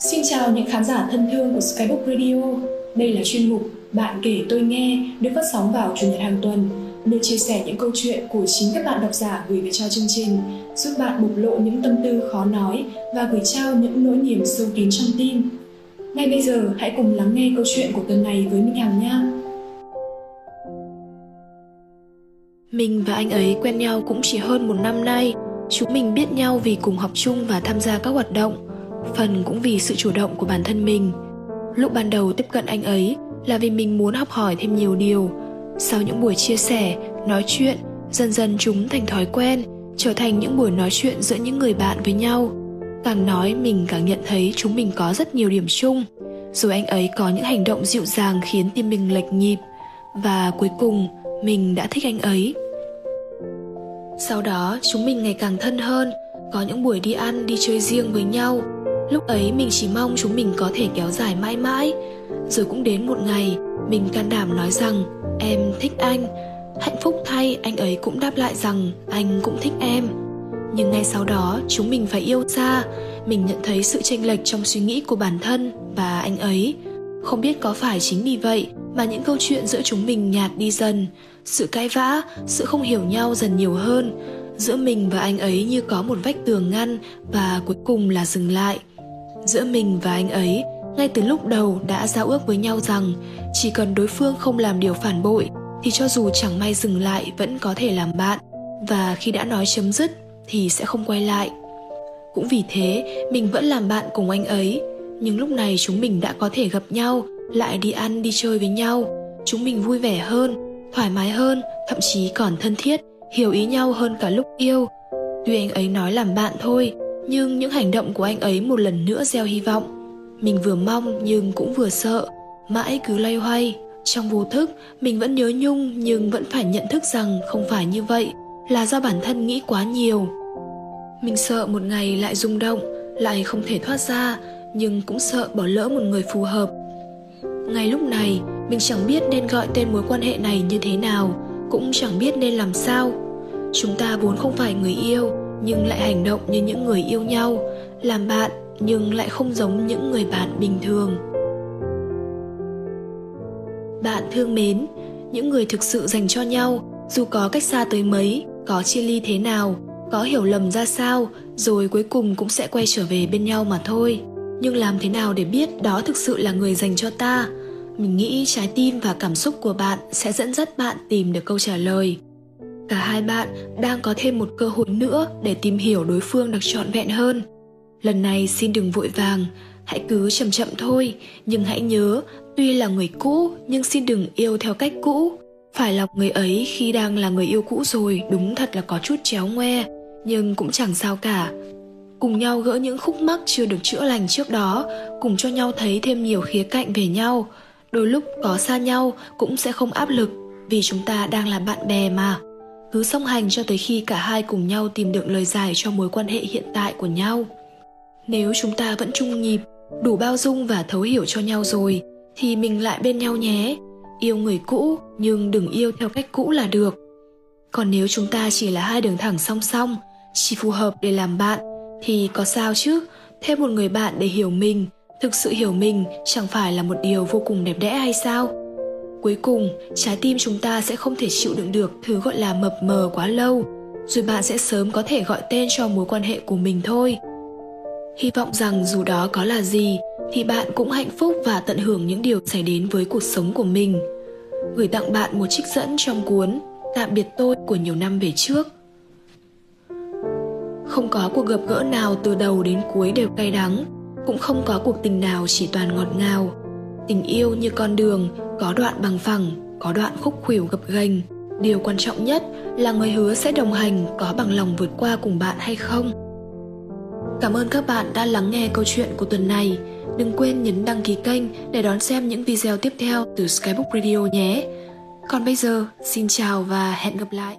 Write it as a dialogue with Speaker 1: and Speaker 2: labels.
Speaker 1: Xin chào những khán giả thân thương của Skybook Radio. Đây là chuyên mục Bạn kể tôi nghe được phát sóng vào chủ nhật hàng tuần, nơi chia sẻ những câu chuyện của chính các bạn độc giả gửi về cho chương trình, giúp bạn bộc lộ những tâm tư khó nói và gửi trao những nỗi niềm sâu kín trong tim. Ngay bây giờ, hãy cùng lắng nghe câu chuyện của tuần này với Minh Hằng nha.
Speaker 2: Mình và anh ấy quen nhau cũng chỉ hơn một năm nay. Chúng mình biết nhau vì cùng học chung và tham gia các hoạt động, phần cũng vì sự chủ động của bản thân mình. Lúc ban đầu tiếp cận anh ấy là vì mình muốn học hỏi thêm nhiều điều. Sau những buổi chia sẻ, nói chuyện, dần dần chúng thành thói quen, trở thành những buổi nói chuyện giữa những người bạn với nhau. Càng nói, mình càng nhận thấy chúng mình có rất nhiều điểm chung. Rồi anh ấy có những hành động dịu dàng khiến tim mình lệch nhịp. Và cuối cùng, mình đã thích anh ấy sau đó, chúng mình ngày càng thân hơn, có những buổi đi ăn, đi chơi riêng với nhau. Lúc ấy, mình chỉ mong chúng mình có thể kéo dài mãi mãi. Rồi cũng đến một ngày, mình can đảm nói rằng, em thích anh. Hạnh phúc thay, anh ấy cũng đáp lại rằng, anh cũng thích em. Nhưng ngay sau đó, chúng mình phải yêu xa. Mình nhận thấy sự chênh lệch trong suy nghĩ của bản thân và anh ấy. Không biết có phải chính vì vậy mà những câu chuyện giữa chúng mình nhạt đi dần. Sự cãi vã, sự không hiểu nhau dần nhiều hơn. Giữa mình và anh ấy như có một vách tường ngăn và cuối cùng là dừng lại. Giữa mình và anh ấy, ngay từ lúc đầu đã giao ước với nhau rằng chỉ cần đối phương không làm điều phản bội thì cho dù chẳng may dừng lại vẫn có thể làm bạn. Và khi đã nói chấm dứt thì sẽ không quay lại. Cũng vì thế, mình vẫn làm bạn cùng anh ấy. Nhưng lúc này chúng mình đã có thể gặp nhau lại đi ăn, đi chơi với nhau. Chúng mình vui vẻ hơn, thoải mái hơn, thậm chí còn thân thiết, hiểu ý nhau hơn cả lúc yêu. Tuy anh ấy nói làm bạn thôi, nhưng những hành động của anh ấy một lần nữa gieo hy vọng. Mình vừa mong nhưng cũng vừa sợ, mãi cứ loay hoay. Trong vô thức, mình vẫn nhớ nhung nhưng vẫn phải nhận thức rằng không phải như vậy, là do bản thân nghĩ quá nhiều. Mình sợ một ngày lại rung động, lại không thể thoát ra, nhưng cũng sợ bỏ lỡ một người phù hợp ngay lúc này, mình chẳng biết nên gọi tên mối quan hệ này như thế nào, cũng chẳng biết nên làm sao. Chúng ta vốn không phải người yêu, nhưng lại hành động như những người yêu nhau, làm bạn nhưng lại không giống những người bạn bình thường. Bạn thương mến, những người thực sự dành cho nhau, dù có cách xa tới mấy, có chia ly thế nào, có hiểu lầm ra sao, rồi cuối cùng cũng sẽ quay trở về bên nhau mà thôi nhưng làm thế nào để biết đó thực sự là người dành cho ta? Mình nghĩ trái tim và cảm xúc của bạn sẽ dẫn dắt bạn tìm được câu trả lời. Cả hai bạn đang có thêm một cơ hội nữa để tìm hiểu đối phương được trọn vẹn hơn. Lần này xin đừng vội vàng, hãy cứ chậm chậm thôi. Nhưng hãy nhớ, tuy là người cũ, nhưng xin đừng yêu theo cách cũ. Phải lòng người ấy khi đang là người yêu cũ rồi đúng thật là có chút chéo ngoe, nhưng cũng chẳng sao cả cùng nhau gỡ những khúc mắc chưa được chữa lành trước đó, cùng cho nhau thấy thêm nhiều khía cạnh về nhau. Đôi lúc có xa nhau cũng sẽ không áp lực, vì chúng ta đang là bạn bè mà. Cứ song hành cho tới khi cả hai cùng nhau tìm được lời giải cho mối quan hệ hiện tại của nhau. Nếu chúng ta vẫn chung nhịp, đủ bao dung và thấu hiểu cho nhau rồi, thì mình lại bên nhau nhé. Yêu người cũ, nhưng đừng yêu theo cách cũ là được. Còn nếu chúng ta chỉ là hai đường thẳng song song, chỉ phù hợp để làm bạn thì có sao chứ? Thêm một người bạn để hiểu mình, thực sự hiểu mình chẳng phải là một điều vô cùng đẹp đẽ hay sao? Cuối cùng, trái tim chúng ta sẽ không thể chịu đựng được thứ gọi là mập mờ quá lâu, rồi bạn sẽ sớm có thể gọi tên cho mối quan hệ của mình thôi. Hy vọng rằng dù đó có là gì, thì bạn cũng hạnh phúc và tận hưởng những điều xảy đến với cuộc sống của mình. Gửi tặng bạn một trích dẫn trong cuốn tạm biệt tôi của nhiều năm về trước không có cuộc gặp gỡ nào từ đầu đến cuối đều cay đắng, cũng không có cuộc tình nào chỉ toàn ngọt ngào. Tình yêu như con đường, có đoạn bằng phẳng, có đoạn khúc khuỷu gập ghềnh. Điều quan trọng nhất là người hứa sẽ đồng hành, có bằng lòng vượt qua cùng bạn hay không. Cảm ơn các bạn đã lắng nghe câu chuyện của tuần này. Đừng quên nhấn đăng ký kênh để đón xem những video tiếp theo từ skybook radio nhé. Còn bây giờ, xin chào và hẹn gặp lại.